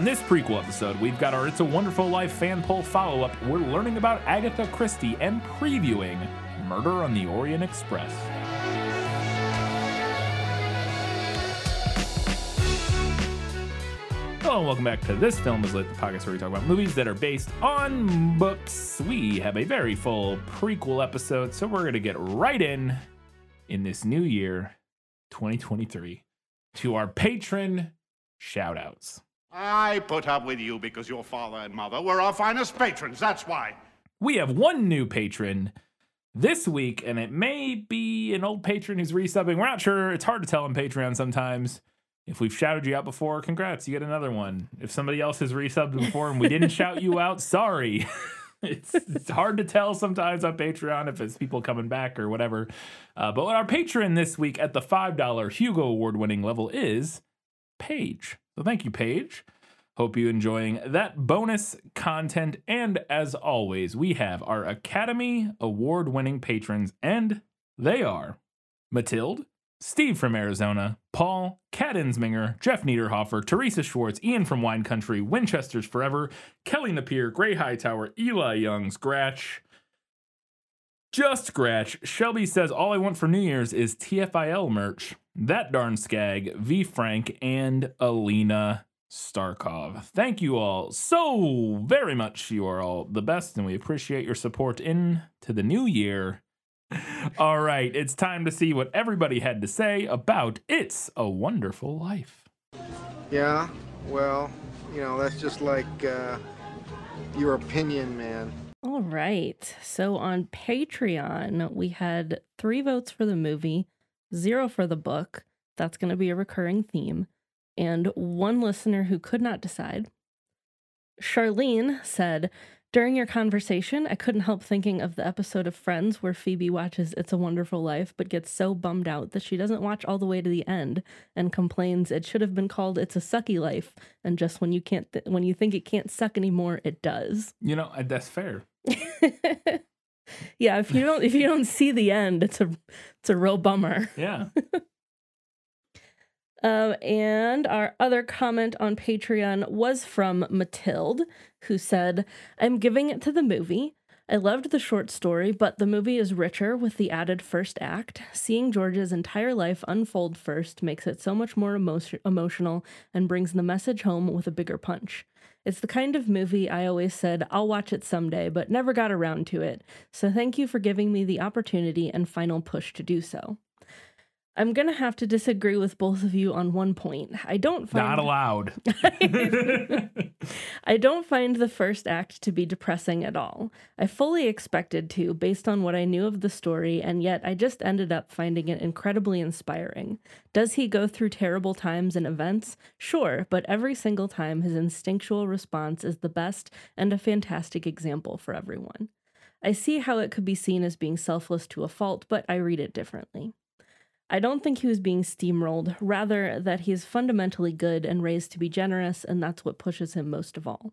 On this prequel episode, we've got our It's a Wonderful Life fan poll follow up. We're learning about Agatha Christie and previewing Murder on the Orient Express. Hello and welcome back to This Film is Lit, the podcast where we talk about movies that are based on books. We have a very full prequel episode, so we're going to get right in in this new year, 2023, to our patron shoutouts. I put up with you because your father and mother were our finest patrons, that's why. We have one new patron this week, and it may be an old patron who's resubbing. We're not sure. It's hard to tell on Patreon sometimes. If we've shouted you out before, congrats, you get another one. If somebody else has resubbed before and we didn't shout you out, sorry. it's, it's hard to tell sometimes on Patreon if it's people coming back or whatever. Uh, but our patron this week at the $5 Hugo Award winning level is Paige. So thank you, Paige. Hope you enjoying that bonus content. And as always, we have our Academy Award winning patrons, and they are Matilde, Steve from Arizona, Paul, Kat Insminger, Jeff Niederhofer, Teresa Schwartz, Ian from Wine Country, Winchester's Forever, Kelly Napier, Gray Hightower, Eli Young, Scratch, just Scratch. Shelby says, All I want for New Year's is TFIL merch. That darn skag, V Frank, and Alina Starkov. Thank you all so very much. You are all the best, and we appreciate your support into the new year. All right, it's time to see what everybody had to say about It's a Wonderful Life. Yeah, well, you know, that's just like uh, your opinion, man. All right. So on Patreon, we had three votes for the movie, zero for the book. That's going to be a recurring theme. And one listener who could not decide. Charlene said, during your conversation, I couldn't help thinking of the episode of Friends where Phoebe watches It's a Wonderful Life, but gets so bummed out that she doesn't watch all the way to the end and complains it should have been called It's a Sucky Life, and just when you can't, th- when you think it can't suck anymore, it does. You know, that's fair. yeah, if you don't, if you don't see the end, it's a, it's a real bummer. Yeah. Um, and our other comment on Patreon was from Matilde, who said, I'm giving it to the movie. I loved the short story, but the movie is richer with the added first act. Seeing George's entire life unfold first makes it so much more emo- emotional and brings the message home with a bigger punch. It's the kind of movie I always said I'll watch it someday, but never got around to it. So thank you for giving me the opportunity and final push to do so. I'm gonna have to disagree with both of you on one point. I don't find Not allowed. I don't find the first act to be depressing at all. I fully expected to, based on what I knew of the story, and yet I just ended up finding it incredibly inspiring. Does he go through terrible times and events? Sure, but every single time his instinctual response is the best and a fantastic example for everyone. I see how it could be seen as being selfless to a fault, but I read it differently. I don't think he was being steamrolled, rather, that he is fundamentally good and raised to be generous, and that's what pushes him most of all.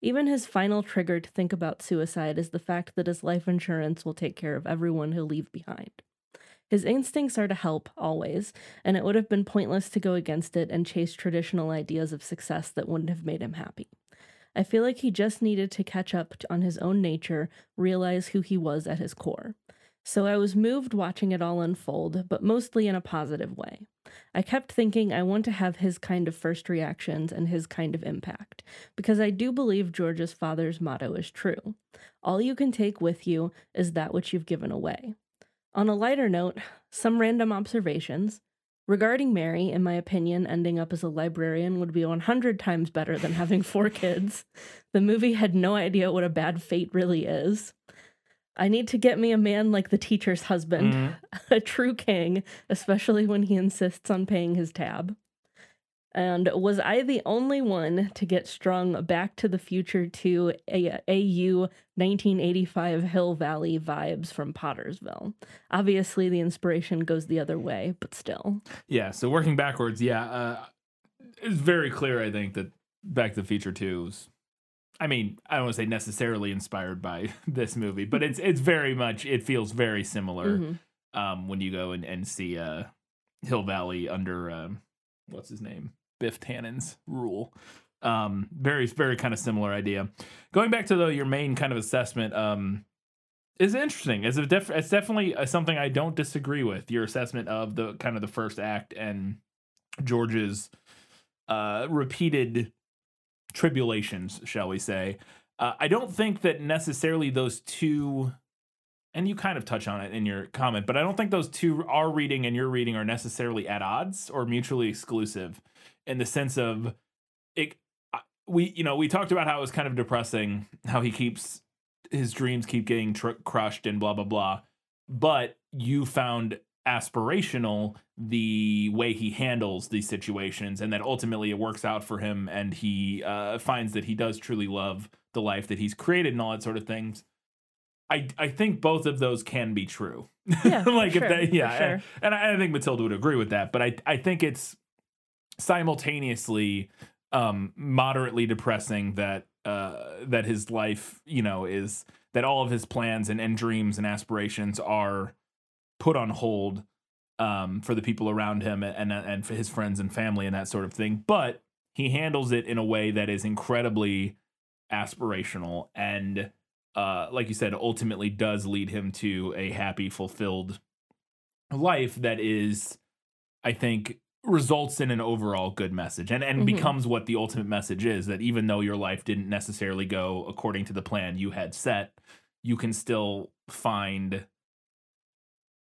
Even his final trigger to think about suicide is the fact that his life insurance will take care of everyone he'll leave behind. His instincts are to help, always, and it would have been pointless to go against it and chase traditional ideas of success that wouldn't have made him happy. I feel like he just needed to catch up on his own nature, realize who he was at his core. So I was moved watching it all unfold, but mostly in a positive way. I kept thinking I want to have his kind of first reactions and his kind of impact, because I do believe George's father's motto is true. All you can take with you is that which you've given away. On a lighter note, some random observations. Regarding Mary, in my opinion, ending up as a librarian would be 100 times better than having four kids. The movie had no idea what a bad fate really is. I need to get me a man like the teacher's husband, Mhm. a true king, especially when he insists on paying his tab. And was I the only one to get strung back to the future to a- AU 1985 Hill Valley vibes from Pottersville? Obviously, the inspiration goes the other way, but still. Yeah, so working backwards, yeah, uh, it's very clear, I think, that Back to the Future 2 is, I mean, I don't want to say necessarily inspired by this movie, but it's it's very much, it feels very similar Mhm. um, when you go and, and see uh, Hill Valley under, um, what's his name? Biff Tannen's rule. Um, very, very kind of similar idea. Going back to though your main kind of assessment, um, is interesting. It's, a def- it's definitely uh, something I don't disagree with. Your assessment of the kind of the first act and George's uh, repeated tribulations, shall we say. Uh, I don't think that necessarily those two, and you kind of touch on it in your comment, but I don't think those two, our reading and your reading, are necessarily at odds or mutually exclusive in the sense of it. We, you know, we talked about how it was kind of depressing, how he keeps his dreams keep getting tr- crushed and blah blah blah. But you found aspirational the way he handles these situations, and that ultimately it works out for him, and he uh, finds that he does truly love the life that he's created and all that sort of things. I I think both of those can be true. Yeah, like sure, if that, yeah, sure. and, and I, I think Matilda would agree with that. But I I think it's simultaneously um moderately depressing that uh that his life you know is that all of his plans and, and dreams and aspirations are put on hold um for the people around him and and for his friends and family and that sort of thing but he handles it in a way that is incredibly aspirational and uh like you said ultimately does lead him to a happy fulfilled life that is i think results in an overall good message and and Mhm. becomes what the ultimate message is that even though your life didn't necessarily go according to the plan you had set you can still find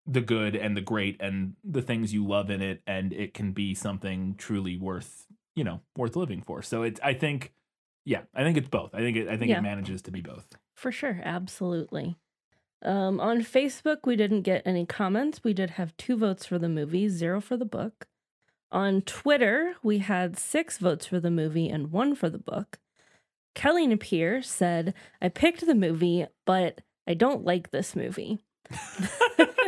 the good and the great and the things you love in it and it can be something truly worth you know worth living for so it's i think yeah i think it's both i think it i think Yeah. it manages to be both For sure, absolutely. Um, on Facebook, we didn't get any comments. We did have two votes for the movie, zero for the book. On Twitter, we had six votes for the movie and one for the book. Kelly Napier said, I picked the movie, but I don't like this movie.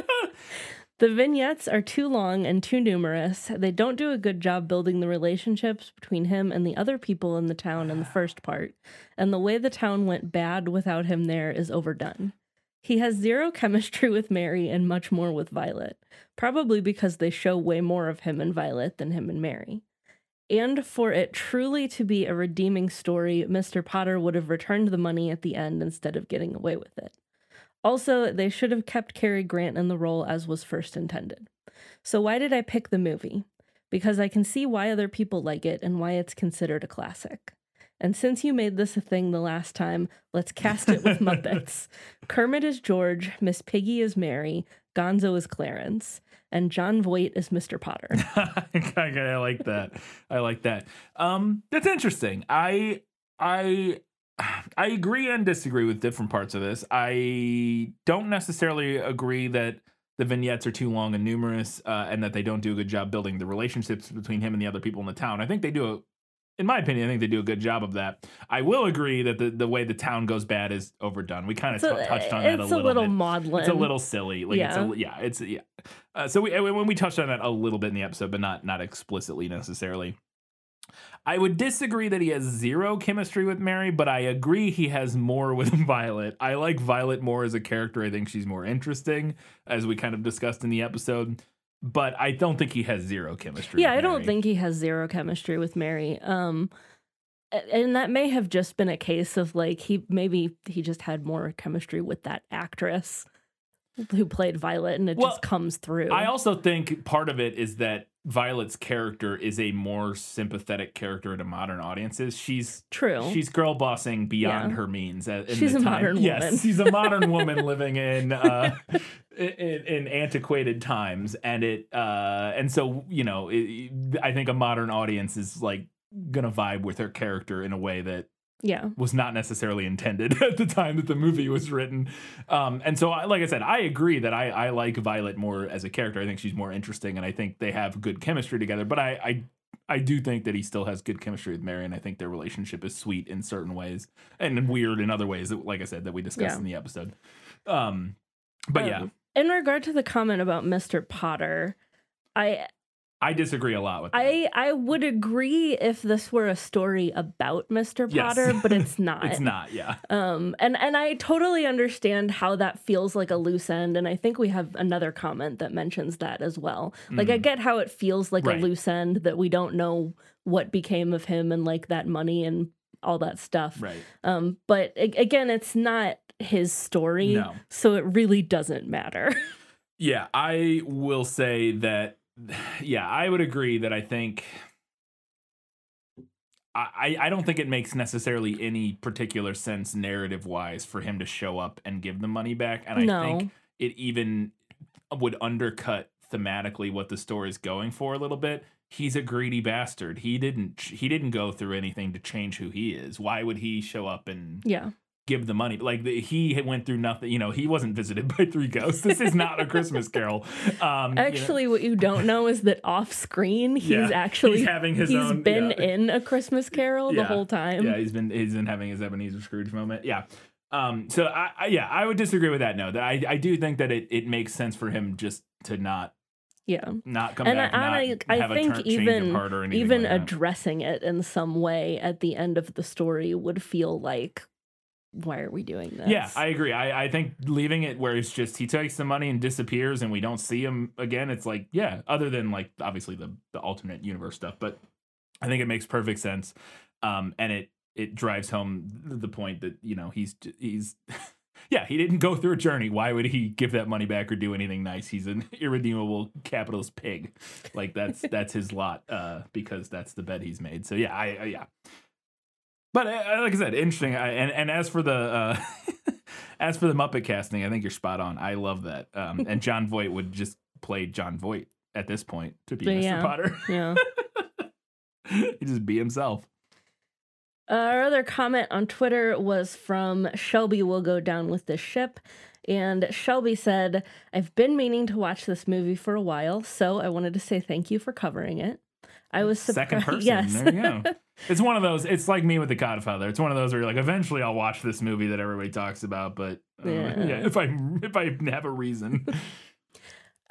The vignettes are too long and too numerous. They don't do a good job building the relationships between him and the other people in the town in the first part, and the way the town went bad without him there is overdone. He has zero chemistry with Mary and much more with Violet, probably because they show way more of him and Violet than him and Mary. And for it truly to be a redeeming story, Mr. Potter would have returned the money at the end instead of getting away with it. Also, they should have kept Cary Grant in the role as was first intended. So, why did I pick the movie? Because I can see why other people like it and why it's considered a classic. And since you made this a thing the last time, let's cast it with Muppets. Kermit is George, Miss Piggy is Mary, Gonzo is Clarence, and Jon Voight is Mr. Potter. I like that. I like that. Um, that's interesting. I I I agree and disagree with different parts of this. I don't necessarily agree that the vignettes are too long and numerous, uh, and that they don't do a good job building the relationships between him and the other people in the town. I think they do a in my opinion, I think they do a good job of that. I will agree that the, the way the town goes bad is overdone. We kind of t- touched on that a little. it's a little bit. maudlin. It's a little silly. Like Yeah. it's a, yeah, it's yeah. Uh, so we when we touched on that a little bit in the episode, but not not explicitly necessarily. I would disagree that he has zero chemistry with Mary, but I agree he has more with Violet. I like Violet more as a character. I think she's more interesting, as we kind of discussed in the episode. But I don't think he has zero chemistry. Yeah, I don't think he has zero chemistry with Mary. Um and that may have just been a case of like he maybe he just had more chemistry with that actress who played Violet and it Well, just comes through. I also think part of it is that Violet's character is a more sympathetic character to modern audiences. She's True. She's girl bossing beyond Yeah. her means. in She's a time. modern yes, woman. she's a modern woman living in, uh, in in antiquated times, and it uh, and so you know, it, I think a modern audience is like gonna vibe with her character in a way that yeah. was not necessarily intended at the time that the movie was written. Um, and so, I, like I said, I agree that I, I like Violet more as a character. I think she's more interesting, and I think they have good chemistry together. But I, I, I do think that he still has good chemistry with Mary, and I think their relationship is sweet in certain ways and weird in other ways. That, like I said, that we discussed Yeah. in the episode. Um, but yeah, Um, In regard to the comment about Mr. Potter, I I disagree a lot with that. I I would agree if this were a story about Mr. Yes. Potter, but it's not. it's not, yeah. Um, and and I totally understand how that feels like a loose end, and I think we have another comment that mentions that as well. Like I get how it feels like Mm. Right. a loose end that we don't know what became of him and like that money and all that stuff. Right. Um, but a- again, it's not his story, No. so it really doesn't matter. Yeah, I will say that. Yeah, I would agree that I think. I, I don't think it makes necessarily any particular sense narrative wise for him to show up and give the money back. And I think it even would undercut thematically what the story is going for a little bit. He's a greedy bastard. He didn't he didn't go through anything to change who he is. Why would he show up and yeah, give the money. Like the, he went through nothing. You know, he wasn't visited by three ghosts. This is not a Christmas Carol. Um, you know, actually, what you don't know is that off screen, he's Yeah, actually he's having his he's own- been yeah. in a Christmas Carol the whole time. yeah, he's been he's been having his Ebenezer Scrooge moment. Yeah. Um, so I, I yeah, I would disagree with that. No, that I, I do think that it, it makes sense for him just to not yeah. not come and back, I, and I, not I a think turn, even even like addressing it in some way at the end of the story would feel like, why are we doing this? Yeah, I agree. I, I think leaving it where it's just he takes the money and disappears and we don't see him again, it's like, yeah, other than like obviously the the alternate universe stuff, but I think it makes perfect sense. Um and it it drives home the point that, you know, he's he's yeah, he didn't go through a journey. Why would he give that money back or do anything nice? He's an irredeemable capitalist pig. Like that's that's his lot uh because that's the bet he's made. So yeah, I, I yeah. But uh, like I said, interesting. I, and and as for the uh, as for the Muppet casting, I think you're spot on. I love that. Um, and Jon Voight would just play Jon Voight at this point to be But Mr. yeah. Potter. Yeah. he just be himself. Our other comment on Twitter was from Shelby will go down with this ship. And Shelby said, I've been meaning to watch this movie for a while, so I wanted to say thank you for covering it. I was surprised. Second person. Yes. There you go. It's one of those. It's like me with the Godfather. It's one of those where you're like, eventually I'll watch this movie that everybody talks about, but uh, Yeah. yeah, if I if I have a reason.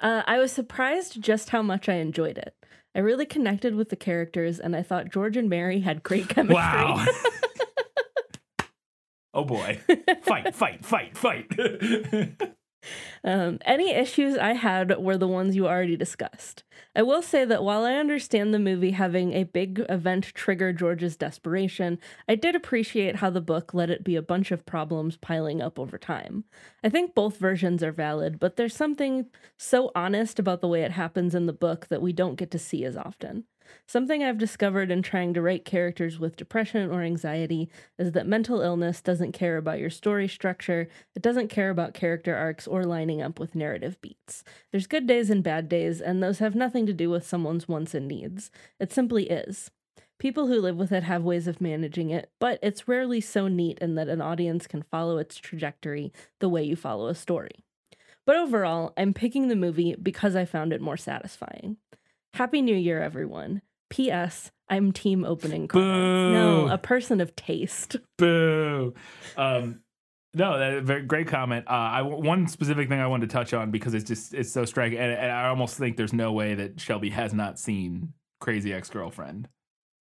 Uh, I was surprised just how much I enjoyed it. I really connected with the characters, and I thought George and Mary had great chemistry. wow. oh boy. Fight, fight, fight, fight. Um, any issues I had were the ones you already discussed. I will say that while I understand the movie having a big event trigger George's desperation, I did appreciate how the book let it be a bunch of problems piling up over time. I think both versions are valid, but there's something so honest about the way it happens in the book that we don't get to see as often. Something I've discovered in trying to write characters with depression or anxiety is that mental illness doesn't care about your story structure, it doesn't care about character arcs or lining up with narrative beats. There's good days and bad days, and those have nothing to do with someone's wants and needs. It simply is. People who live with it have ways of managing it, but it's rarely so neat in that an audience can follow its trajectory the way you follow a story. But overall, I'm picking the movie because I found it more satisfying. Happy New Year, everyone. P.S. I'm team opening. No, a person of taste. Boo. Um, no, that very great comment. Uh, I one specific thing I wanted to touch on because it's just it's so striking, and, and I almost think there's no way that Shelby has not seen Crazy Ex Girlfriend.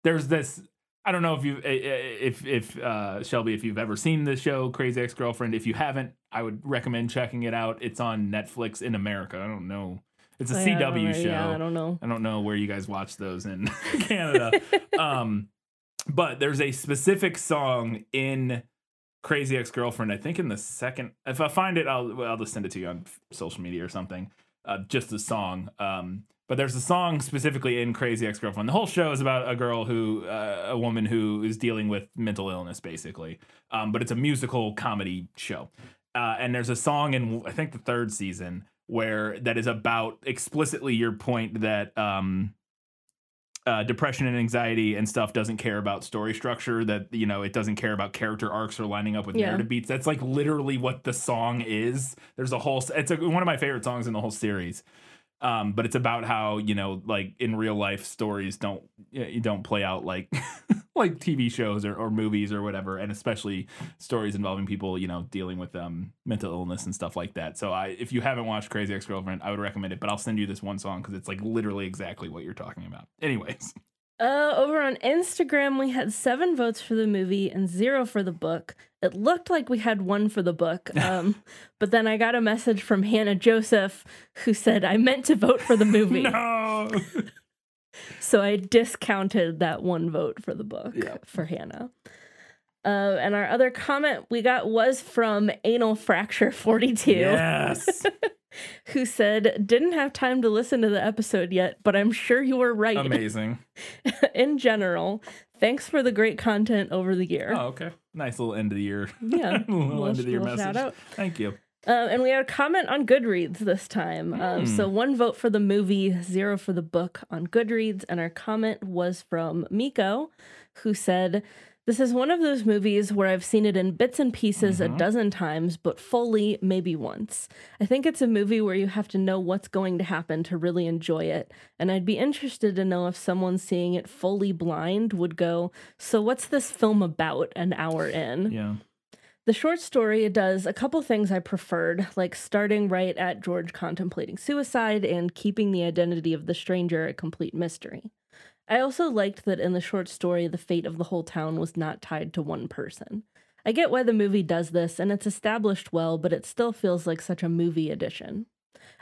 There's this. I don't know if you if if uh, Shelby if you've ever seen the show Crazy Ex Girlfriend. If you haven't, I would recommend checking it out. It's on Netflix in America. I don't know. It's a I CW show. Yeah, I don't know. I don't know where you guys watch those in Canada. um, but there's a specific song in Crazy Ex Girlfriend. I think in the second, if I find it, I'll I'll just send it to you on social media or something. Uh, just the song. Um, but there's a song specifically in Crazy Ex Girlfriend. The whole show is about a girl who, uh, a woman who is dealing with mental illness, basically. Um, but it's a musical comedy show. Uh, and there's a song in I think the third season where that is about explicitly your point that um, uh, depression and anxiety and stuff doesn't care about story structure. That you know it doesn't care about character arcs or lining up with Yeah. narrative beats. That's like literally what the song is. There's a whole. It's a, one of my favorite songs in the whole series. Um, but it's about how you know, like in real life, stories don't you don't play out like like TV shows or, or movies or whatever, and especially stories involving people, you know, dealing with um mental illness and stuff like that. So I, if you haven't watched Crazy Ex Girlfriend, I would recommend it. But I'll send you this one song because it's like literally exactly what you're talking about. Anyways, Uh, over on Instagram, we had seven votes for the movie and zero for the book. It looked like we had one for the book, um, but then I got a message from Hannah Joseph who said I meant to vote for the movie, no. So I discounted that one vote for the book Yeah. for Hannah. Uh, and our other comment we got was from Anal Fracture 42. yes, who said, Didn't have time to listen to the episode yet, but I'm sure you were right. amazing. In general, thanks for the great content over the year. Oh, okay. Nice little end of the year. Yeah, little little- end of the year message. Thank you. Uh, and we had a comment on Goodreads this time. Um, Hmm. so one vote for the movie, zero for the book on Goodreads. And our comment was from Miko, who said, This is one of those movies where I've seen it in bits and pieces Mm-hmm. a dozen times, but fully maybe once. I think it's a movie where you have to know what's going to happen to really enjoy it. And I'd be interested to know if someone seeing it fully blind would go, So what's this film about an hour in? Yeah. The short story does a couple things I preferred, like starting right at George contemplating suicide and keeping the identity of the stranger a complete mystery. I also liked that in the short story, the fate of the whole town was not tied to one person. I get why the movie does this, and it's established well, but it still feels like such a movie edition.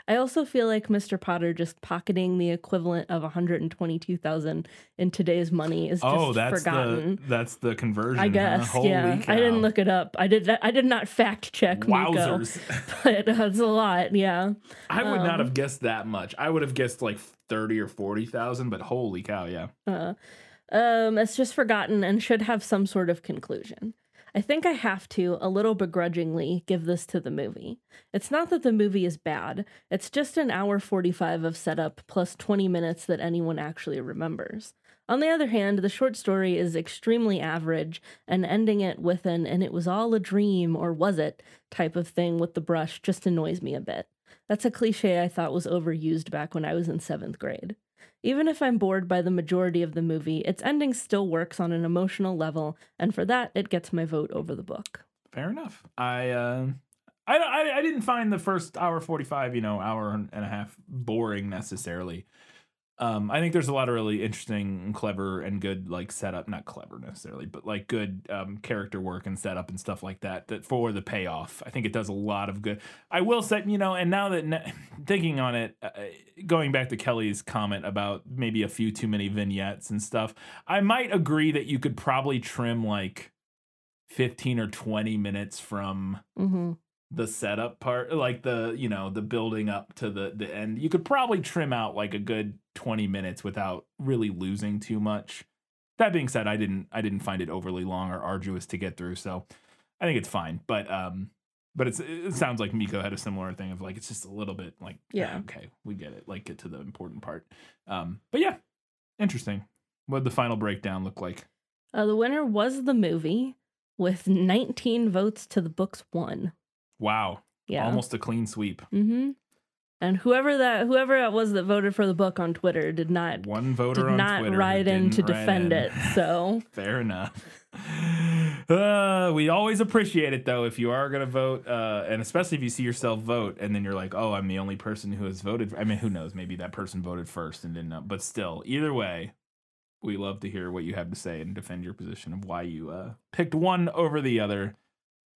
I also feel like Mr. Potter just pocketing the equivalent of 122,000 in today's money is just Oh, that's forgotten. the that's the conversion. I huh? guess, Holy yeah. cow. I didn't look it up. I did. I did not fact check Miko, Wowzers! but that's a lot. Yeah. I would not Um, have guessed that much. I would have guessed like thirty or forty thousand, but holy cow, yeah. Uh, um, it's just forgotten and should have some sort of conclusion. I think I have to, a little begrudgingly, give this to the movie. It's not that the movie is bad, it's just an hour 45 of setup plus 20 minutes that anyone actually remembers. On the other hand, the short story is extremely average, and ending it with an and it was all a dream, or was it type of thing with the brush just annoys me a bit. That's a cliche I thought was overused back when I was in seventh grade. Even if I'm bored by the majority of the movie, its ending still works on an emotional level, and for that, it gets my vote over the book. Fair enough. I uh, I I, I didn't find the first hour forty five, you know, hour and a half boring necessarily. Um, I think there's a lot of really interesting, and clever, and good like setup. Not clever necessarily, but like good um, character work and setup and stuff like that. That for the payoff, I think it does a lot of good. I will say, you know, and now that ne- thinking on it, uh, going back to Kelly's comment about maybe a few too many vignettes and stuff, I might agree that you could probably trim like fifteen or twenty minutes from Mm-hmm. The setup part like the you know the building up to the the end. You could probably trim out like a good 20 minutes without really losing too much. That being said i didn't i didn't find it overly long or arduous to get through so i think it's fine. But um but it's it sounds like miko had a similar thing of like it's just a little bit like Yeah. yeah okay we get it like get to the important part. Um but yeah interesting. What the final breakdown look like? Uh, the winner was the movie with 19 votes to the book's one. Wow Yeah. almost a clean sweep Mm-hmm. And whoever that whoever it was that voted for the book on Twitter did not one voter did not Twitter write in to defend in. it. So Fair enough. Uh, we always appreciate it though if you are gonna vote, uh, and especially if you see yourself vote, and then you're like, "Oh, I'm the only person who has voted." I mean, who knows? Maybe that person voted first and didn't know. But still, either way, we love to hear what you have to say and defend your position of why you uh, picked one over the other.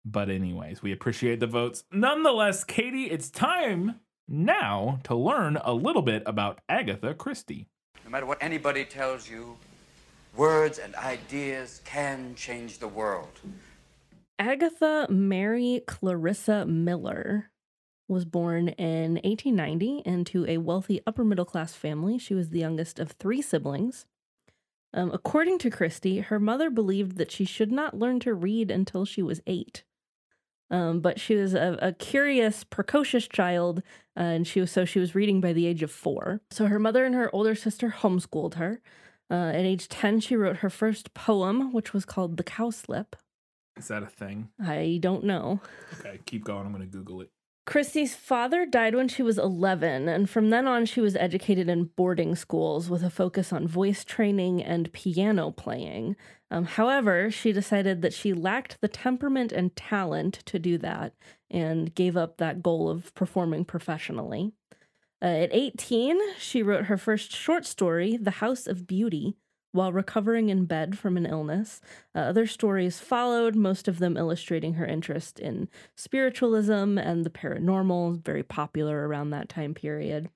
But anyways, we appreciate the votes. Nonetheless, Katie, it's time now to learn a little bit about Agatha Christie. No matter what anybody tells you, words and ideas can change the world. Agatha Mary Clarissa Miller was born in 1890 into a wealthy upper middle class family. She was the youngest of three siblings. Um, according to Christie, her mother believed that she should not learn to read until she was eight. Um, but she was a, a curious, precocious child, uh, and she was so she was reading by the age of four. So her mother and her older sister homeschooled her. Uh, at age ten, she wrote her first poem, which was called "The Cowslip." Is that a thing? I don't know. Okay, keep going. I'm gonna Google it. Christie's father died when she was 11, and from then on, she was educated in boarding schools with a focus on voice training and piano playing. Um, however, she decided that she lacked the temperament and talent to do that and gave up that goal of performing professionally. Uh, at 18, she wrote her first short story, The House of Beauty, while recovering in bed from an illness. Uh, other stories followed, most of them illustrating her interest in spiritualism and the paranormal, very popular around that time period.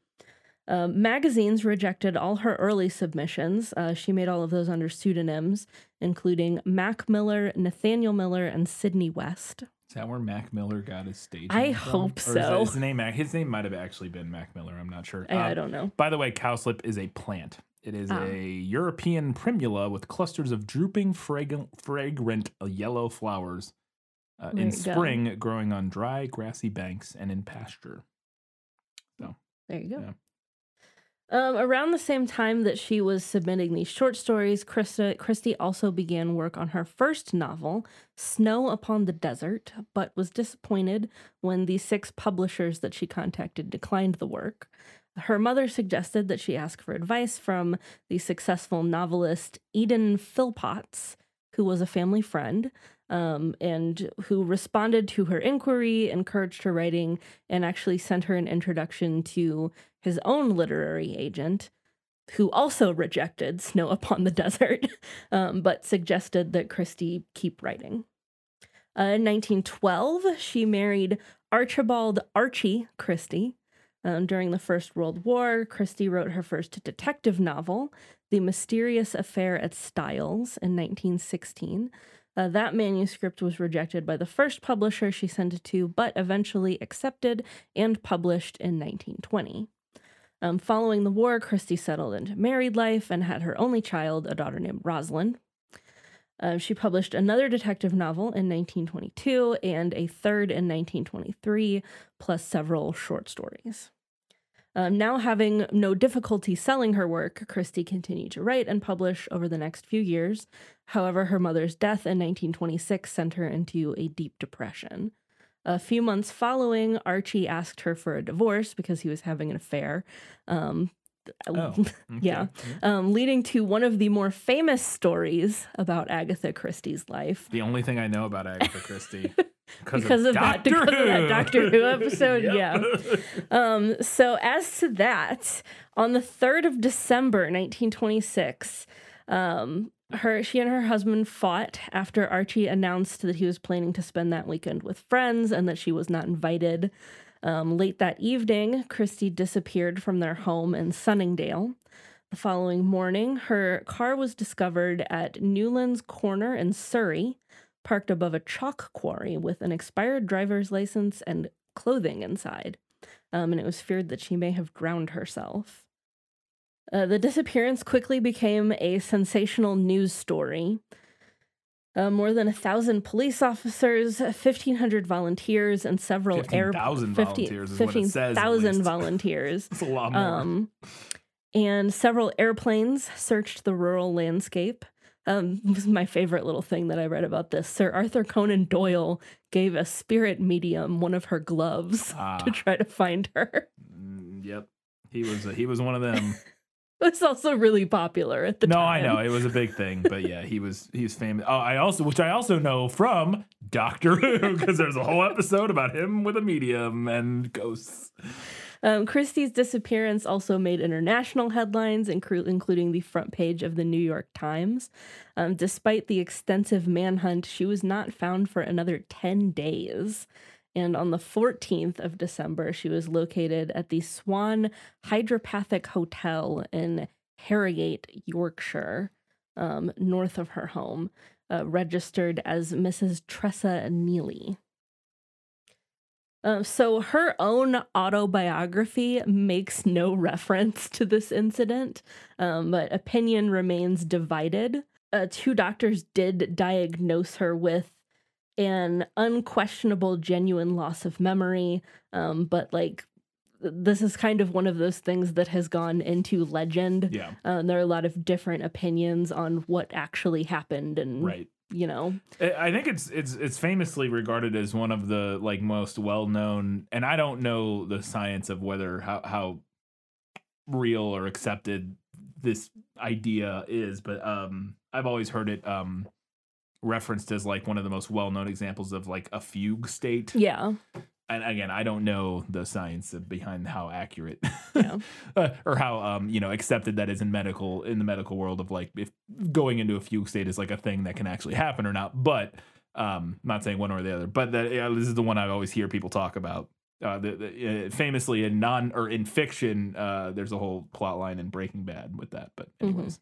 Um, magazines rejected all her early submissions. Uh, she made all of those under pseudonyms, including Mac Miller, Nathaniel Miller, and Sydney West. Is that where Mac Miller got his stage? I name from? hope Or is so. his name, Mac- his name might have actually been Mac Miller. I'm not sure. I, I Um, don't know. By the way, cowslip is a plant. It is Ah. a European primula with clusters of drooping, fragrant, fragrant uh, yellow flowers uh, in you go. spring, growing on dry, grassy banks and in pasture. So there you go. Yeah. Um, around the same time that she was submitting these short stories, Krista, Christie also began work on her first novel, Snow Upon the Desert, but was disappointed when the six publishers that she contacted declined the work. Her mother suggested that she ask for advice from the successful novelist Eden Phillpotts, who was a family friend, um, and who responded to her inquiry, encouraged her writing, and actually sent her an introduction to his own literary agent, who also rejected Snow Upon the Desert, um, but suggested that Christie keep writing. Uh, in 1912, she married Archibald Archie Christie. Um, during the First World War, Christie wrote her first detective novel, The Mysterious Affair at Styles, in 1916. Uh, that manuscript was rejected by the first publisher she sent it to, but eventually accepted and published in 1920. Um, following the war, Christie settled into married life and had her only child, a daughter named Rosalind. Uh, she published another detective novel in 1922 and a third in 1923, plus several short stories. Um, now, having no difficulty selling her work, Christie continued to write and publish over the next few years. However, her mother's death in 1926 sent her into a deep depression. A few months following, Archie asked her for a divorce because he was having an affair. Um, Oh, yeah, um, leading to one of the more famous stories about Agatha Christie's life. The only thing I know about Agatha Christie Because of that- Doctor because of that Who. Doctor Who episode, Yep. yeah. Um, so, as to that, on the 3rd of December, 1926, um, her she and her husband fought after Archie announced that he was planning to spend that weekend with friends and that she was not invited. Um, late that evening, Christie disappeared from their home in Sunningdale. The following morning, her car was discovered at Newlands Corner in Surrey, parked above a chalk quarry with an expired driver's license and clothing inside. Um, and it was feared that she may have drowned herself. Uh, the disappearance quickly became a sensational news story. Uh, more than a thousand police officers, 1,500 volunteers, and several air 15,000 volunteers is what it says, at 15,000 volunteers. It's a lot more. Um, and several airplanes searched the rural landscape. Um, is my favorite little thing that I read about this. Sir Arthur Conan Doyle gave a spirit medium one of her gloves Ah. to try to find her. Mm, yep. He was he was one of them. Was also really popular at the no, time. No, I know it was a big thing, but yeah, he was he was famous. Oh, I also which I also know from Doctor Who because there's a whole episode about him with a medium and ghosts. Um, Christie's disappearance also made international headlines, inclu- including the front page of the New York Times. Um, despite the extensive manhunt, she was not found for another 10 days. And on the 14th of December, she was located at the Swan Hydropathic Hotel in Harrogate, Yorkshire, um, north of her home, uh, registered as Mrs. Teresa Neele. Uh, so her own autobiography makes no reference to this incident, um, but opinion remains divided. Uh, two doctors did diagnose her with an unquestionable, genuine loss of memory, um, but like this is kind of one of those things that has gone into legend. Yeah, Uh, there are a lot of different opinions on what actually happened, and right. you know, I think it's it's it's famously regarded as one of the like most well known, and I don't know the science of whether how how real or accepted this idea is, but um, I've always heard it um, referenced as like one of the most well known examples of like a fugue state. Yeah. And again, I don't know the science behind how accurate Yeah. or how um you know accepted that is in medical in the medical world of like if going into a fugue state is like a thing that can actually happen or not. But um, not saying one or the other. But that yeah, this is the one I always hear people talk about. Uh, the, the, uh, famously in non or in fiction, uh, there's a whole plot line in Breaking Bad with that. But anyways,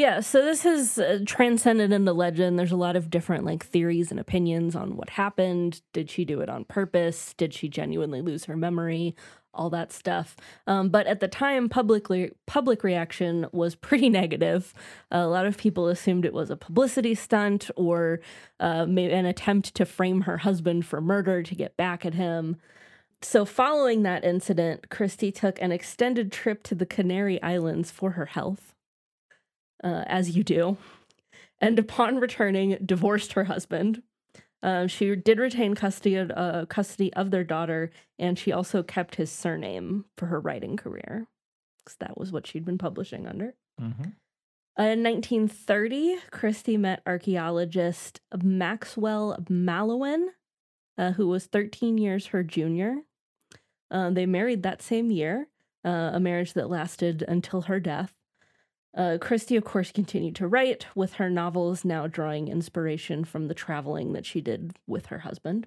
Yeah, so this has uh, transcended into legend. There's a lot of different like theories and opinions on what happened. Did she do it on purpose? Did she genuinely lose her memory? All that stuff. Um, but at the time, publicly public reaction was pretty negative. a lot of people assumed it was a publicity stunt or uh, an attempt to frame her husband for murder to get back at him. So, following that incident, Christie took an extended trip to the Canary Islands for her health uh, as you do. And upon returning, divorced her husband. Um, she did retain custody of, uh, custody of their daughter, and she also kept his surname for her writing career, because that was what she'd been publishing under. Mhm. Uh, in 1930, Christie met archaeologist Maxwell Mallowan, uh, who was 13 years her junior. Uh, they married that same year, uh, a marriage that lasted until her death. Uh, Christie, of course, continued to write, with her novels now drawing inspiration from the traveling that she did with her husband.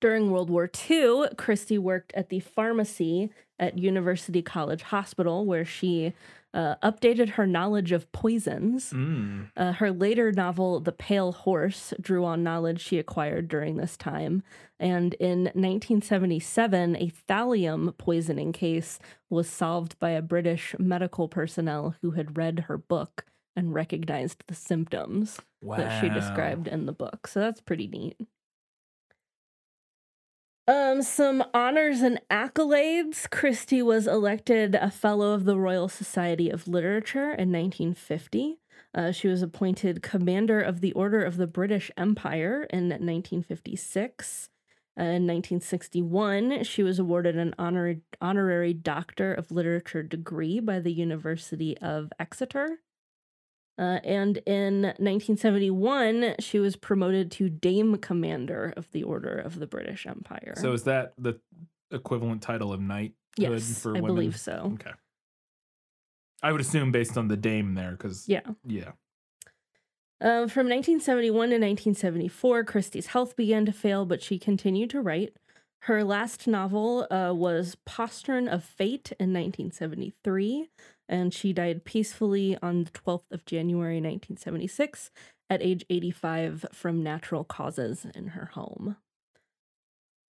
During World War II, Christie worked at the pharmacy at University College Hospital, where she uh, updated her knowledge of poisons. Mm. Uh, her later novel, The Pale Horse, drew on knowledge she acquired during this time. And in 1977, a thallium poisoning case was solved by a British medical personnel who had read her book and recognized the symptoms that she described in the book. So that's pretty neat. Um, some honors and accolades. Christie was elected a Fellow of the Royal Society of Literature in 1950. Uh, she was appointed Commander of the Order of the British Empire in 1956. Uh, in 1961, she was awarded an honor- honorary Doctor of Literature degree by the University of Exeter. Uh, and in 1971, she was promoted to Dame Commander of the Order of the British Empire. So is that the equivalent title of knight? yes, I women? believe so. Okay. I would assume based on the dame there, because Yeah. yeah. Uh, from 1971 to 1974, Christie's health began to fail, but she continued to write. Her last novel uh, was Postern of Fate in 1973, and she died peacefully on the 12th of January 1976 at age 85 from natural causes in her home.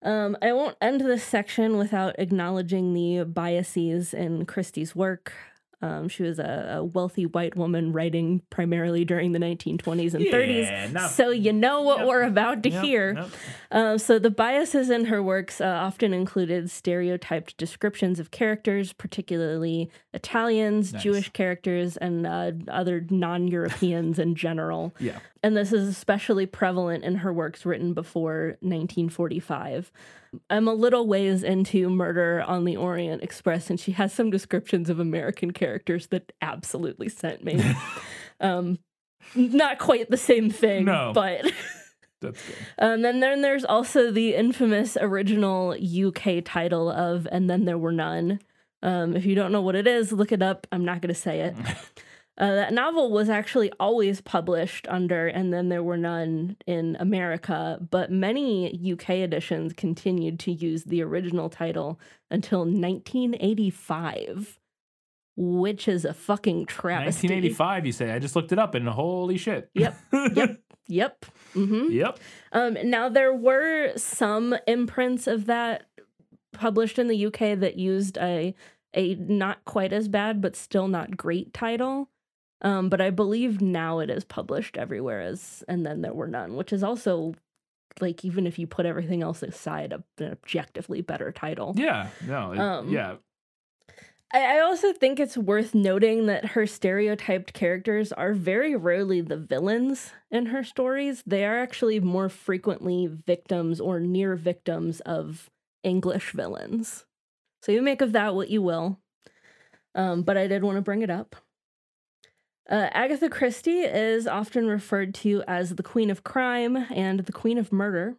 Um, I won't end this section without acknowledging the biases in Christie's work. Um, she was a, a wealthy white woman writing primarily during the 1920s and Yeah, 30s. not- so you know what Yep. we're about to Yep, hear. yep. Uh, so the biases in her works uh, often included stereotyped descriptions of characters, particularly Italians, Nice. Jewish characters, and uh, other non-Europeans in general. Yeah. And this is especially prevalent in her works written before 1945. I'm a little ways into Murder on the Orient Express, and she has some descriptions of American characters that absolutely sent me. um, not quite the same thing, No. but. That's good. And then, then there's also the infamous original UK title of And Then There Were None. Um, if you don't know what it is, look it up. I'm not going to say it. Uh, that novel was actually always published under And Then There Were None in America, but many UK editions continued to use the original title until 1985, which is a fucking travesty. 1985, you say? I just looked it up, and holy shit. Yep. Yep. Yep. Mm-hmm. yep. Um, now there were some imprints of that published in the UK that used a a not quite as bad but still not great title. Um, but I believe now it is published everywhere as and then there were none, which is also like even if you put everything else aside, a, an objectively better title. Yeah. No. it- Um, yeah. I I also think it's worth noting that her stereotyped characters are very rarely the villains in her stories. They are actually more frequently victims or near victims of English villains. So you make of that what you will. Um, but I did want to bring it up. Uh, Agatha Christie is often referred to as the Queen of Crime and the Queen of Murder.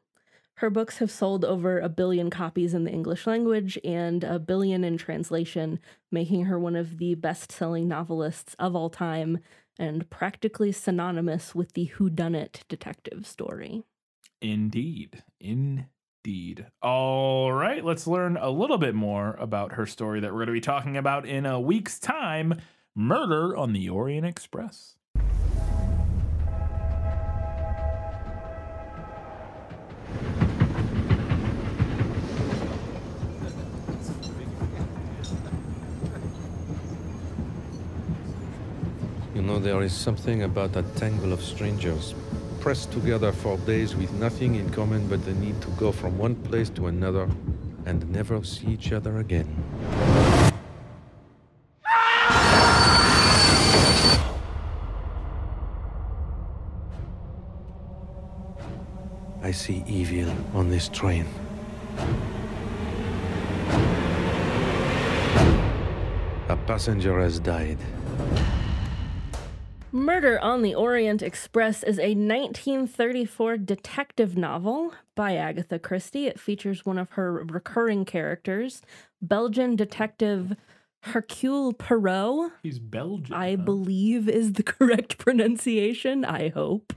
Her books have sold over a billion copies in the English language and a billion in translation, making her one of the best selling novelists of all time and practically synonymous with the whodunit detective story. Indeed. Indeed. All right, let's learn a little bit more about her story that we're going to be talking about in a week's time Murder on the Orient Express. You know, there is something about a tangle of strangers, pressed together for days with nothing in common but the need to go from one place to another and never see each other again. I see evil on this train. A passenger has died. Murder on the Orient Express is a 1934 detective novel by Agatha Christie. It features one of her recurring characters, Belgian detective Hercule Poirot. He's Belgian. I huh? believe is the correct pronunciation. I hope.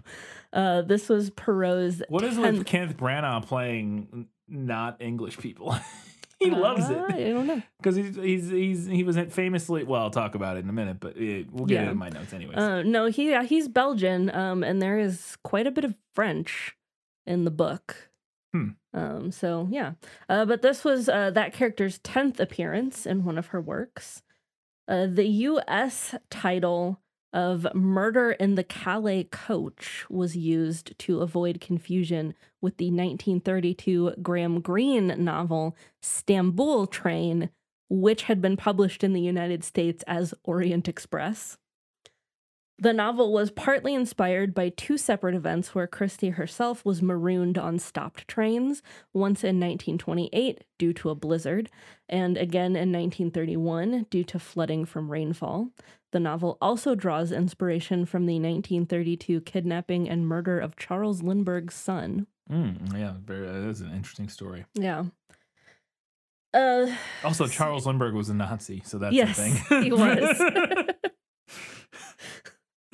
Uh, this was Poirot's. What is 10th with Kenneth Branagh playing not English people? he loves Uh, I it don't know. because he's, he's he's he was famously. Well, I'll talk about it in a minute, but uh, we'll get Yeah. it in my notes anyways. Uh, no, he he's Belgian, um, and there is quite a bit of French in the book. Hmm. Um, so yeah, uh, but this was uh, that character's tenth appearance in one of her works. Uh, the U.S. title of "Murder in the Calais Coach" was used to avoid confusion with the 1932 Graham Greene novel "Stamboul Train," which had been published in the United States as Orient Express. The novel was partly inspired by two separate events where Christie herself was marooned on stopped trains, once in 1928 due to a blizzard, and again in 1931 due to flooding from rainfall. The novel also draws inspiration from the 1932 kidnapping and murder of Charles Lindbergh's son. Mm, yeah, very, that is an interesting story. Yeah. Uh, Also, Charles Lindbergh was a Nazi, so that's Yes, the thing. he was.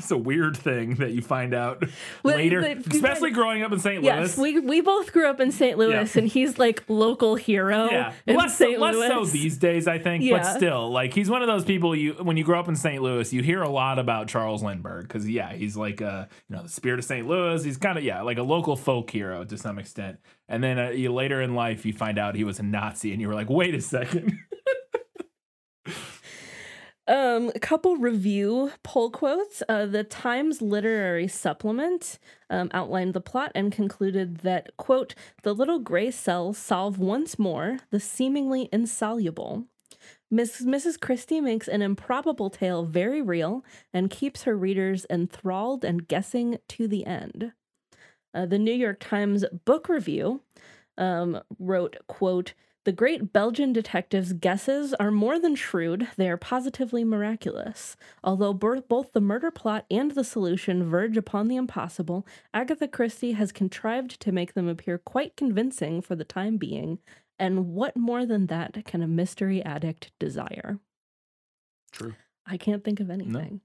it's a weird thing that you find out Well, later, but- especially growing up in St. Louis. Yes, we we both grew up in St. Louis, Yeah. and he's like local hero yeah, in less, St. less Louis. so these days, I think, but still, like he's one of those people you when you grow up in St. Louis, you hear a lot about Charles Lindbergh because yeah, he's like uh you know the spirit of St. Louis. He's kind of yeah like a local folk hero to some extent. And then uh, you later in life you find out he was a Nazi, and you were like, wait a second. Um, a couple review poll quotes. Uh, the Times Literary Supplement um, outlined the plot and concluded that, quote, the little gray cells solve once more the seemingly insoluble. Miss, Mrs. Christie makes an improbable tale very real and keeps her readers enthralled and guessing to the end. Uh, the New York Times Book Review um, wrote, quote, the great Belgian detective's guesses are more than shrewd, they are positively miraculous. Although both the murder plot and the solution verge upon the impossible, Agatha Christie has contrived to make them appear quite convincing for the time being. And what more than that can a mystery addict desire? True. I can't think of anything.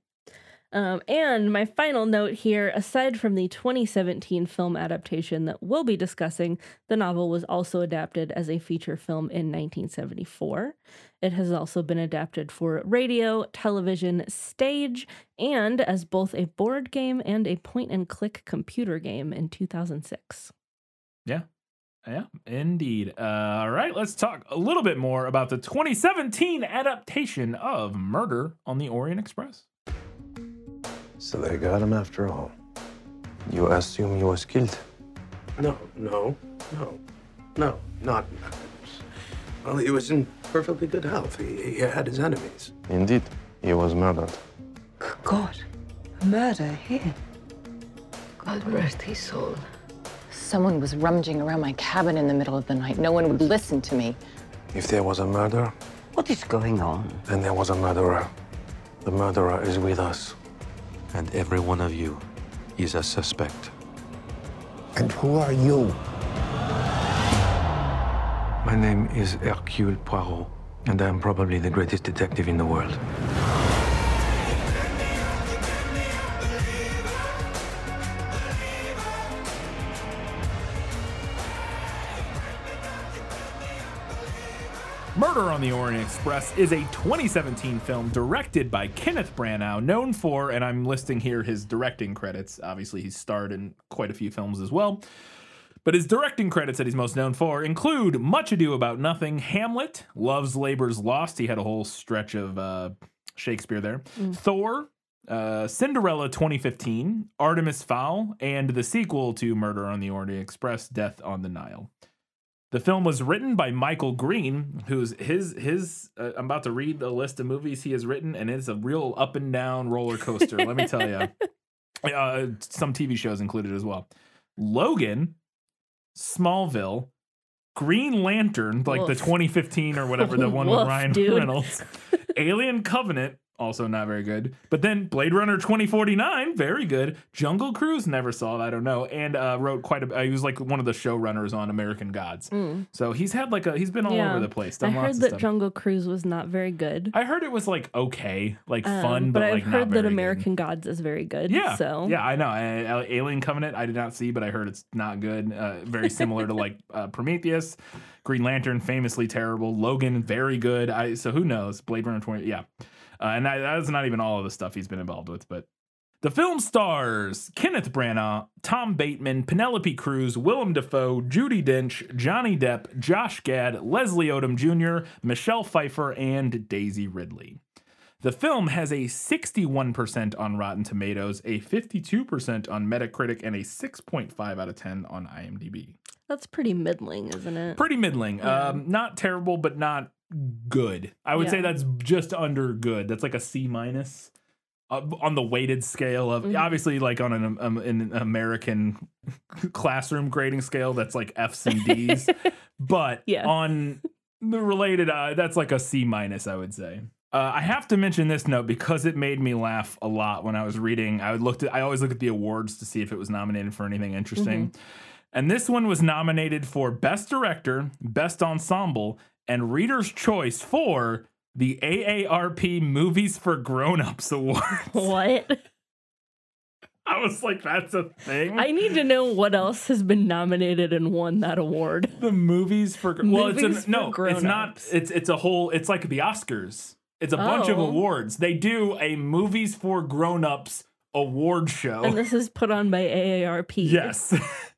Um, and my final note here aside from the 2017 film adaptation that we'll be discussing, the novel was also adapted as a feature film in 1974. It has also been adapted for radio, television, stage, and as both a board game and a point and click computer game in 2006. Yeah. Yeah, indeed. Uh, all right, let's talk a little bit more about the 2017 adaptation of Murder on the Orient Express. So they got him after all. You assume he was killed? No, no, no, no, not. Well, he was in perfectly good health. He, he had his enemies. Indeed, he was murdered. God, murder here. God rest his soul. Someone was rummaging around my cabin in the middle of the night. No one would listen to me. If there was a murder, What is going on? then there was a murderer. The murderer is with us. And every one of you is a suspect. And who are you? My name is Hercule Poirot, and I am probably the greatest detective in the world. Murder on the Orient Express is a 2017 film directed by Kenneth Branagh, known for, and I'm listing here his directing credits. Obviously, he's starred in quite a few films as well. But his directing credits that he's most known for include Much Ado About Nothing, Hamlet, Love's Labor's Lost. He had a whole stretch of uh, Shakespeare there. Thor, uh, Cinderella 2015, Artemis Fowl, and the sequel to Murder on the Orient Express, Death on the Nile. The film was written by Michael Green, who's his his. Uh, I'm about to read a list of movies he has written, and it's a real up and down roller coaster. let me tell you. Uh, some TV shows included as well. Logan, Smallville, Green Lantern, like the 2015 or whatever, the one with Ryan dude. Reynolds, Alien Covenant, also not very good. But then Blade Runner 2049, very good. Jungle Cruise, never saw it, I don't know. And uh, wrote quite a. Uh, he was like one of the showrunners on American Gods. So he's had like a. He's been all Mm. Yeah. over the place. I Done heard lots of that stuff. Jungle Cruise was not very good. I heard it was like okay, like Um, fun, but, I've like not heard that very good. American Gods is very good. Yeah, So yeah, I know. Uh, Alien Covenant, I did not see, but I heard it's not good. Uh, very similar to like uh, Prometheus, Green Lantern, famously terrible. Logan, very good. I so who knows? Blade Runner twenty, yeah. Uh, and that, that's not even all of the stuff he's been involved with, but. The film stars Kenneth Branagh, Tom Bateman, Penelope Cruz, Willem Dafoe, Judi Dench, Johnny Depp, Josh Gad, Leslie Odom Jr., Michelle Pfeiffer, and Daisy Ridley. The film has a 61% on Rotten Tomatoes, a 52% on Metacritic, and a 6.5 out of 10 on IMDb. that's pretty middling, isn't it? Pretty middling. Um, not terrible, but not good. I would say that's just under good. That's like a C minus. Uh, on the weighted scale of Mhm. obviously like on an, um, an American classroom grading scale that's like F's and D's, but Yeah. on the related uh, that's like a C minus I would say. Uh, I have to mention this note because it made me laugh a lot when I was reading. I would looked at I always look at the awards to see if it was nominated for anything interesting. And this one was nominated for Best Director, Best Ensemble, and Reader's Choice for the AARP Movies for Grown-Ups Award. What? I was like, that's a thing. I need to know what else has been nominated and won that award. the movies for well, Movies it's no, it's not. It's it's a whole. It's like the Oscars. It's a bunch of Oh. awards. They do a movies for grown-ups award show. And this is put on by AARP. Yes.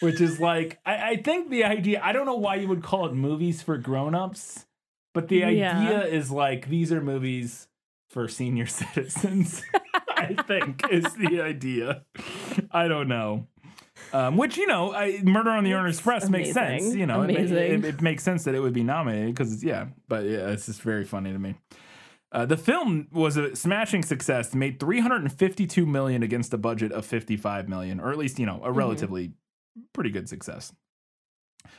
Which is like, I, I think the idea, I don't know why you would call it movies for grown-ups, but the Yeah. idea is like, these are movies for senior citizens, I think is the idea. I don't know. Um, which, you know, I, Murder on the Orient Express makes sense. You know, it, Amazing. it, it makes sense that it would be nominated because it's, yeah, but yeah, it's just very funny to me. Uh, the film was a smashing success, made 352 million against a budget of 55 million, or at least, you know, Mm-hmm. a relatively pretty good success.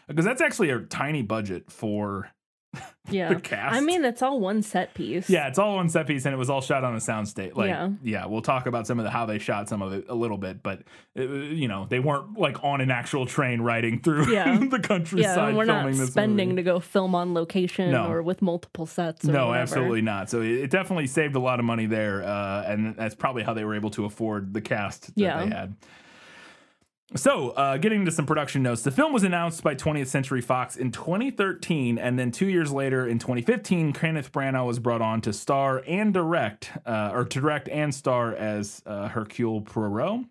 Because that's actually a tiny budget for Yeah. the cast. I mean, it's all one set piece. yeah, it's all one set piece and it was all shot on a soundstage. Like, yeah. Yeah. we'll talk about some of the how they shot some of it a little bit, but it, you know, they weren't like on an actual train riding through Yeah. the countryside Yeah, we're not spending movie. to go film on location No. or with multiple sets. Or No, whatever. absolutely not. So it it definitely saved a lot of money there, uh, and that's probably how they were able to afford the cast that Yeah. they had. So, uh, getting into some production notes, the film was announced by 20th Century Fox in 2013, and then two years later, in 2015, Kenneth Branagh was brought on to star and direct, uh, or to direct and star as uh, Hercule Poirot.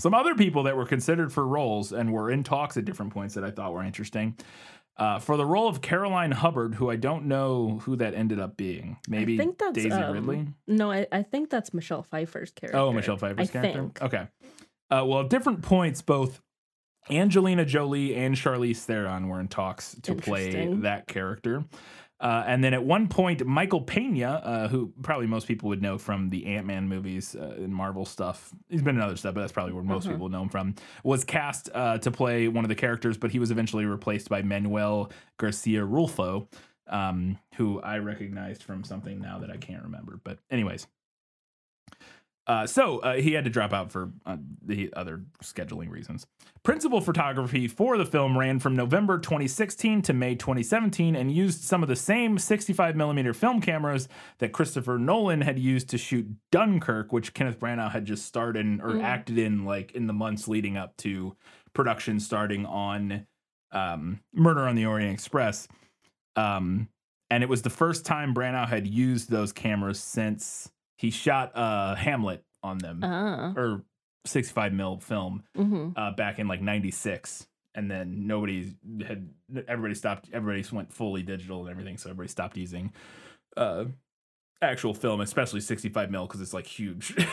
Some other people that were considered for roles and were in talks at different points that I thought were interesting. Uh, for the role of Caroline Hubbard, who I don't know who that ended up being. Maybe I think that's Daisy um, Ridley. No, I, I think that's Michelle Pfeiffer's character. Oh, Michelle Pfeiffer's I character. Think. Okay. Uh, well, at different points, both Angelina Jolie and Charlize Theron were in talks to play that character. Uh, and then at one point, Michael Pena, uh, who probably most people would know from the Ant Man movies uh, and Marvel stuff, he's been in other stuff, but that's probably where most Uh-huh. people know him from, was cast uh, to play one of the characters, but he was eventually replaced by Manuel Garcia Rulfo, um, who I recognized from something now that I can't remember. But, anyways. Uh, so uh, he had to drop out for uh, the other scheduling reasons. Principal photography for the film ran from November 2016 to May 2017 and used some of the same 65 millimeter film cameras that Christopher Nolan had used to shoot Dunkirk, which Kenneth Branagh had just starred in or Mm. acted in like in the months leading up to production starting on um, Murder on the Orient Express. Um, and it was the first time Branagh had used those cameras since he shot uh, Hamlet on them Ah. or 65 mil film hmm uh, back in like 96 and then nobody had everybody stopped everybody went fully digital and everything so everybody stopped using uh actual film especially 65 mil because it's like huge.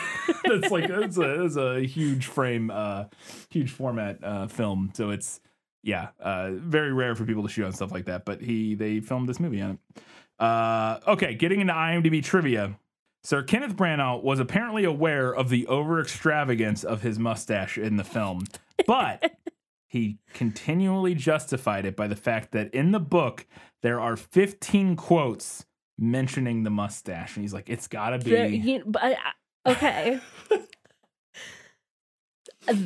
It's like it's a, it's a huge frame uh huge format uh film. So it's yeah uh very rare for people to shoot on stuff like that but he they filmed this movie on it. Uh okay getting into imdb trivia Sir Kenneth Branagh was apparently aware of the over extravagance of his mustache in the film, but he continually justified it by the fact that in the book there are 15 quotes mentioning the mustache, and he's like, "It's got to be." There- you- but okay.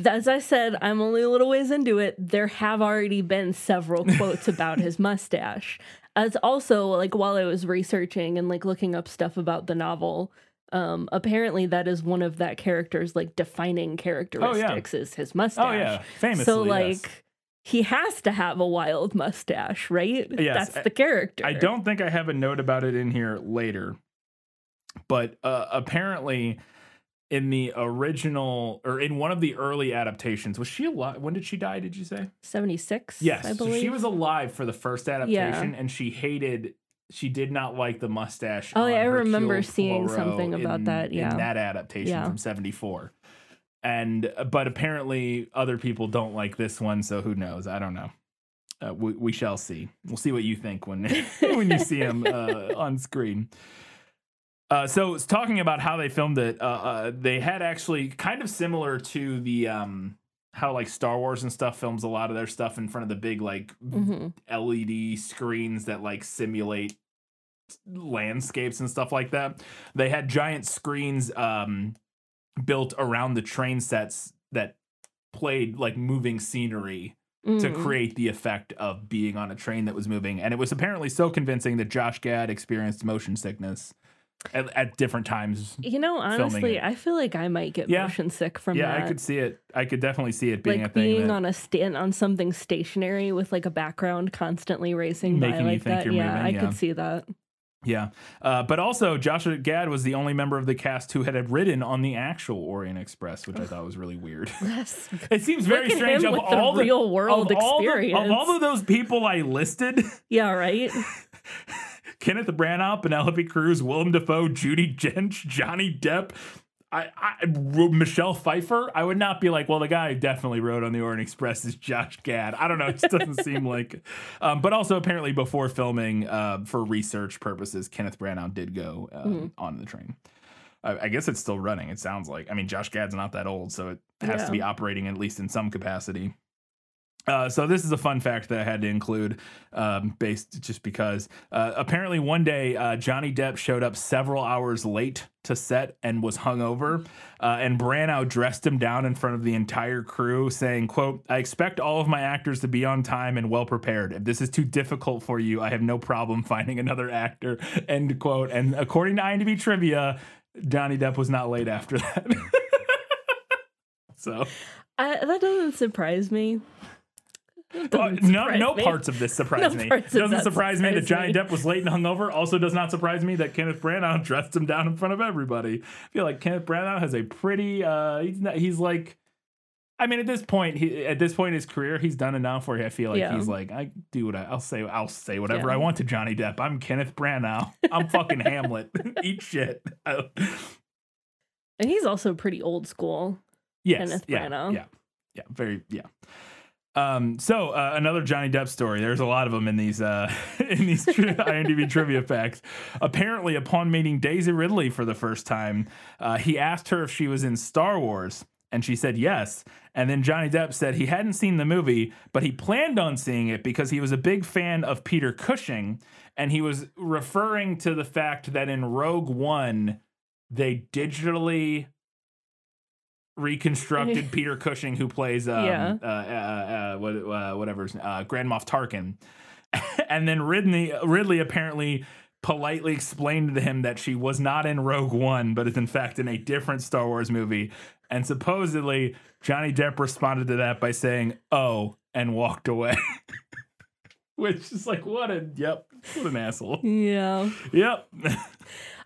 As I said, I'm only a little ways into it. There have already been several quotes about his mustache. As also, like while I was researching and like looking up stuff about the novel, um, apparently that is one of that character's like defining characteristics is his mustache. oh yeah, famously. so yes. like he has to have a wild mustache, right? Yes, That's the character. I don't think I have a note about it in here later, but uh, apparently, in the original or in one of the early adaptations, was she alive? When did she die? Did you say? 76. Yes, I so she was alive for the first adaptation, and she hated. She did not like the mustache. Oh, yeah, I remember seeing something about in- that, yeah. in that adaptation Yeah. from '74. And but apparently other people don't like this one, so who knows? I don't know. Uh, we, we shall see. We'll see what you think when when you see him uh, on screen. Uh, so it's talking about how they filmed it. Uh, uh, they had actually kind of similar to the um, how like Star Wars and stuff films a lot of their stuff in front of the big like Mhm. LED screens that like simulate landscapes and stuff like that. They had giant screens um, built around the train sets that played like moving scenery to Mm. create the effect of being on a train that was moving. And it was apparently so convincing that Josh Gad experienced motion sickness at, at different times. You know, honestly. I feel like I might get Yeah. motion sick from yeah, that. Yeah, I could see it. I could definitely see it being like a thing being that on a stand on something stationary with like a background constantly racing by Making you like think that. you're yeah, moving, I could see that. Yeah. Uh, but also, Joshua Gad was the only member of the cast who had ridden on the actual Orient Express, which I thought was really weird. Yes. It seems very strange of all the real world of all the- experience. of all of those people I listed, Yeah, right. Kenneth Branagh, Penelope Cruz, Willem Dafoe, Judi Dench, Johnny Depp, I, I Michelle Pfeiffer. I would not be like, well, the guy who definitely rode on the Orient Express is Josh Gad. I don't know. It just doesn't seem like. Um, but also, apparently, before filming, uh, for research purposes, Kenneth Branagh did go um, Mhm. on the train. I, I guess it's still running. It sounds like. I mean, Josh Gad's not that old, so it has to be operating at least in some capacity. Uh, so this is a fun fact that I had to include, um, based just because uh, apparently one day uh, Johnny Depp showed up several hours late to set and was hungover, uh, and Branagh dressed him down in front of the entire crew, saying, "quote I expect all of my actors to be on time and well prepared. If this is too difficult for you, I have no problem finding another actor." End quote. And according to IMDb trivia, Johnny Depp was not late after that. so. I, that doesn't surprise me. Uh, no, no me. parts of this surprise No me. It doesn't surprise me that Johnny me. Depp was late and hungover. Also, does not surprise me that Kenneth Branagh dressed him down in front of everybody. I feel like Kenneth Branagh has a pretty. uh He's not, he's like. I mean, at this point, he, at this point in his career, he's done enough where I feel like Yeah. he's like, I do what I, I'll say. I'll say whatever Yeah. I want to Johnny Depp. I'm Kenneth Branagh. I'm fucking Hamlet. Eat shit. And he's also pretty old school. Yes. Kenneth yeah, Branagh. Yeah. Yeah. Very. Yeah. Um, so uh, another Johnny Depp story. There's a lot of them in these uh, in these tri- IMDb trivia facts. Apparently, upon meeting Daisy Ridley for the first time, uh, he asked her if she was in Star Wars, and she said yes. And then Johnny Depp said he hadn't seen the movie, but he planned on seeing it because he was a big fan of Peter Cushing, and he was referring to the fact that in Rogue One they digitally reconstructed Peter Cushing, who plays um, Yeah. uh, uh, uh, what, uh, whatever uh, Grand Moff Tarkin, and then Ridley Ridley apparently politely explained to him that she was not in Rogue One, but is in fact in a different Star Wars movie. And supposedly Johnny Depp responded to that by saying "Oh" and walked away. Which is like what a yep, what an asshole. Yeah. Yep.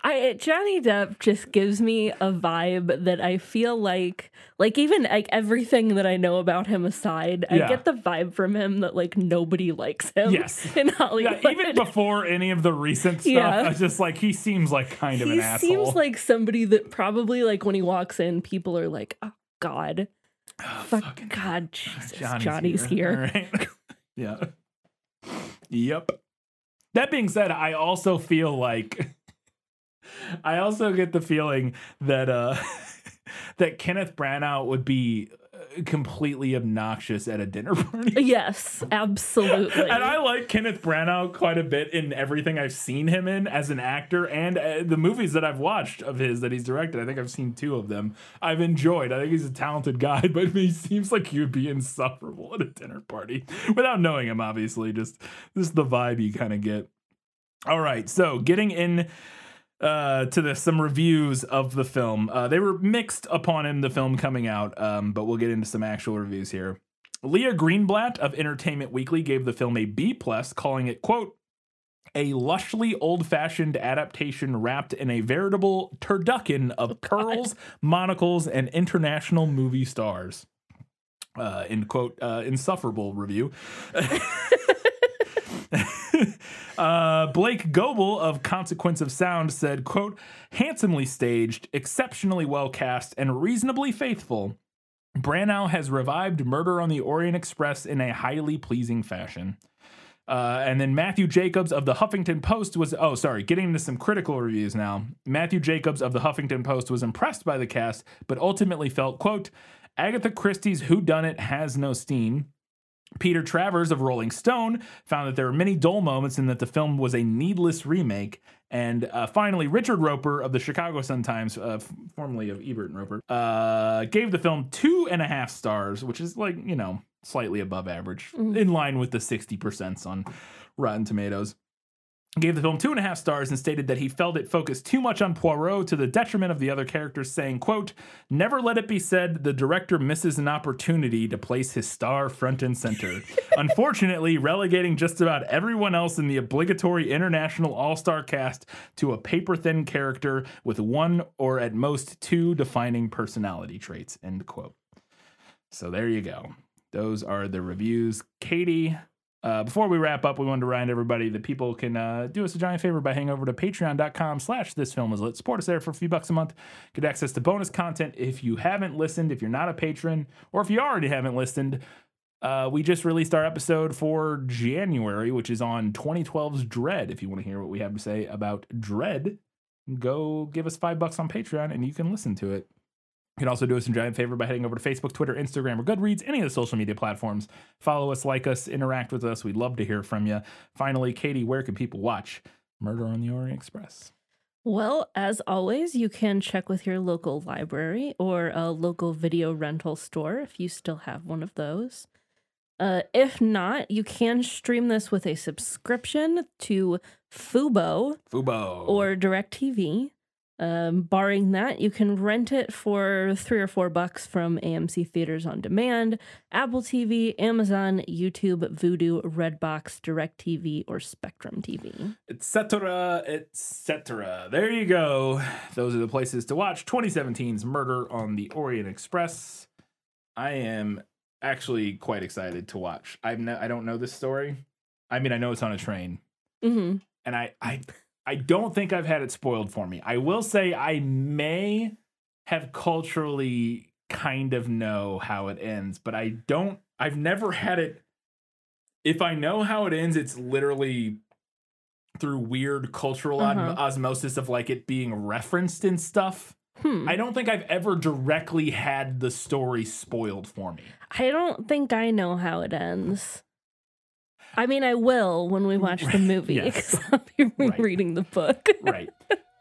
I Johnny Depp just gives me a vibe that I feel like like even like everything that I know about him aside, Yeah. I get the vibe from him that like nobody likes him Yes. in Hollywood. Yeah, even before any of the recent stuff, Yeah. I was just like he seems like kind of he an asshole. seems like somebody that probably like when he walks in, people are like, "Oh God, oh, fuck God, Jesus, Johnny's, here." All right. yeah. Yep. That being said, I also feel like I also get the feeling that uh that Kenneth Branagh would be uh, completely obnoxious at a dinner party. Yes, absolutely. And I like Kenneth Branagh quite a bit in everything I've seen him in as an actor and uh, the movies that I've watched of his that he's directed. I think I've seen two of them. I've enjoyed. I think he's a talented guy, but he seems like he would be insufferable at a dinner party without knowing him, obviously. Just, just the vibe you kind of get. All right, so getting in uh, to the some reviews of the film. Uh, they were mixed upon him the film coming out, um, but we'll get into some actual reviews here. Leah Greenblatt of Entertainment Weekly gave the film a B plus, calling it quote a lushly old-fashioned adaptation wrapped in a veritable turducken of pearls, monocles, and international movie stars. Uh, in quote, uh, insufferable review. uh, Blake Goble of Consequence of Sound said, quote, handsomely staged, exceptionally well cast, and reasonably faithful. Branagh has revived Murder on the Orient Express in a highly pleasing fashion. Uh, and then Matthew Jacobs of the Huffington Post was, oh, sorry, getting into some critical reviews now. Matthew Jacobs of the Huffington Post was impressed by the cast, but ultimately felt, quote, Agatha Christie's Who Done It has no steam. Peter Travers of Rolling Stone found that there were many dull moments and that the film was a needless remake. And uh, finally, Richard Roeper of the Chicago Sun-Times, uh, f- formerly of Ebert and Roeper, uh, gave the film two and a half stars, which is like, you know, slightly above average, in line with the 60% on Rotten Tomatoes gave the film two and a half stars and stated that he felt it focused too much on Poirot to the detriment of the other characters, saying, quote, Never let it be said the director misses an opportunity to place his star front and center. Unfortunately, relegating just about everyone else in the obligatory international all-star cast to a paper-thin character with one or at most two defining personality traits, end quote. So there you go. Those are the reviews. Katie, uh, before we wrap up, we wanted to remind everybody that people can uh, do us a giant favor by heading over to patreon.com slash this film is lit. Support us there for a few bucks a month. Get access to bonus content. If you haven't listened, if you're not a patron, or if you already haven't listened, uh, we just released our episode for January, which is on 2012's Dread. If you want to hear what we have to say about Dread, go give us five bucks on Patreon and you can listen to it. You can also do us a giant favor by heading over to Facebook, Twitter, Instagram, or Goodreads, any of the social media platforms. Follow us, like us, interact with us. We'd love to hear from you. Finally, Katie, where can people watch Murder on the Orient Express? Well, as always, you can check with your local library or a local video rental store if you still have one of those. Uh, if not, you can stream this with a subscription to Fubo Fubo. or DirecTV. Um, barring that, you can rent it for three or four bucks from AMC Theaters on Demand, Apple TV, Amazon, YouTube, Vudu, Redbox, DirecTV, or Spectrum TV. etc., etc. There you go. Those are the places to watch 2017's Murder on the Orient Express. I am actually quite excited to watch. I've ne- I don't know this story. I mean, I know it's on a train, Mm-hmm. and I I I don't think I've had it spoiled for me. I will say I may have culturally kind of know how it ends, but I don't. I've never had it. If I know how it ends, it's literally through weird cultural Uh-huh. osmosis of like it being referenced and stuff. Hmm. I don't think I've ever directly had the story spoiled for me. I don't think I know how it ends. I mean, I will when we watch the movie Yes. because I'll be Right. reading the book. right.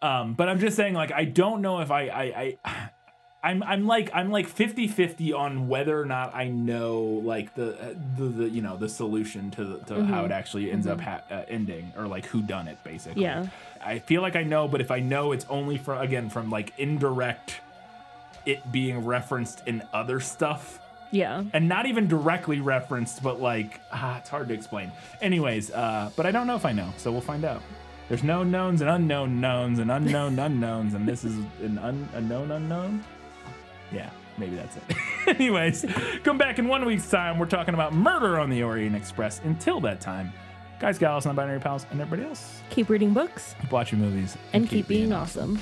Um, but I'm just saying, like, I don't know if I, I, I, I'm I'm like I'm like 50-50 on whether or not I know like the uh, the, the you know the solution to the, to how it actually ends up ha- uh, ending or like who done it basically. Yeah. I feel like I know, but if I know, it's only from again from like indirect it being referenced in other stuff Yeah. and not even directly referenced, but like ah, it's hard to explain. Anyways, uh, but I don't know if I know, so we'll find out. There's known knowns and unknown knowns and unknown unknowns, and this is an un- a known unknown. Yeah, maybe that's it. Anyways, come back in one week's time. We're talking about murder on the Orient Express. Until that time, guys, gals, non-binary pals, and everybody else, Keep reading books keep watching movies and keep being awesome.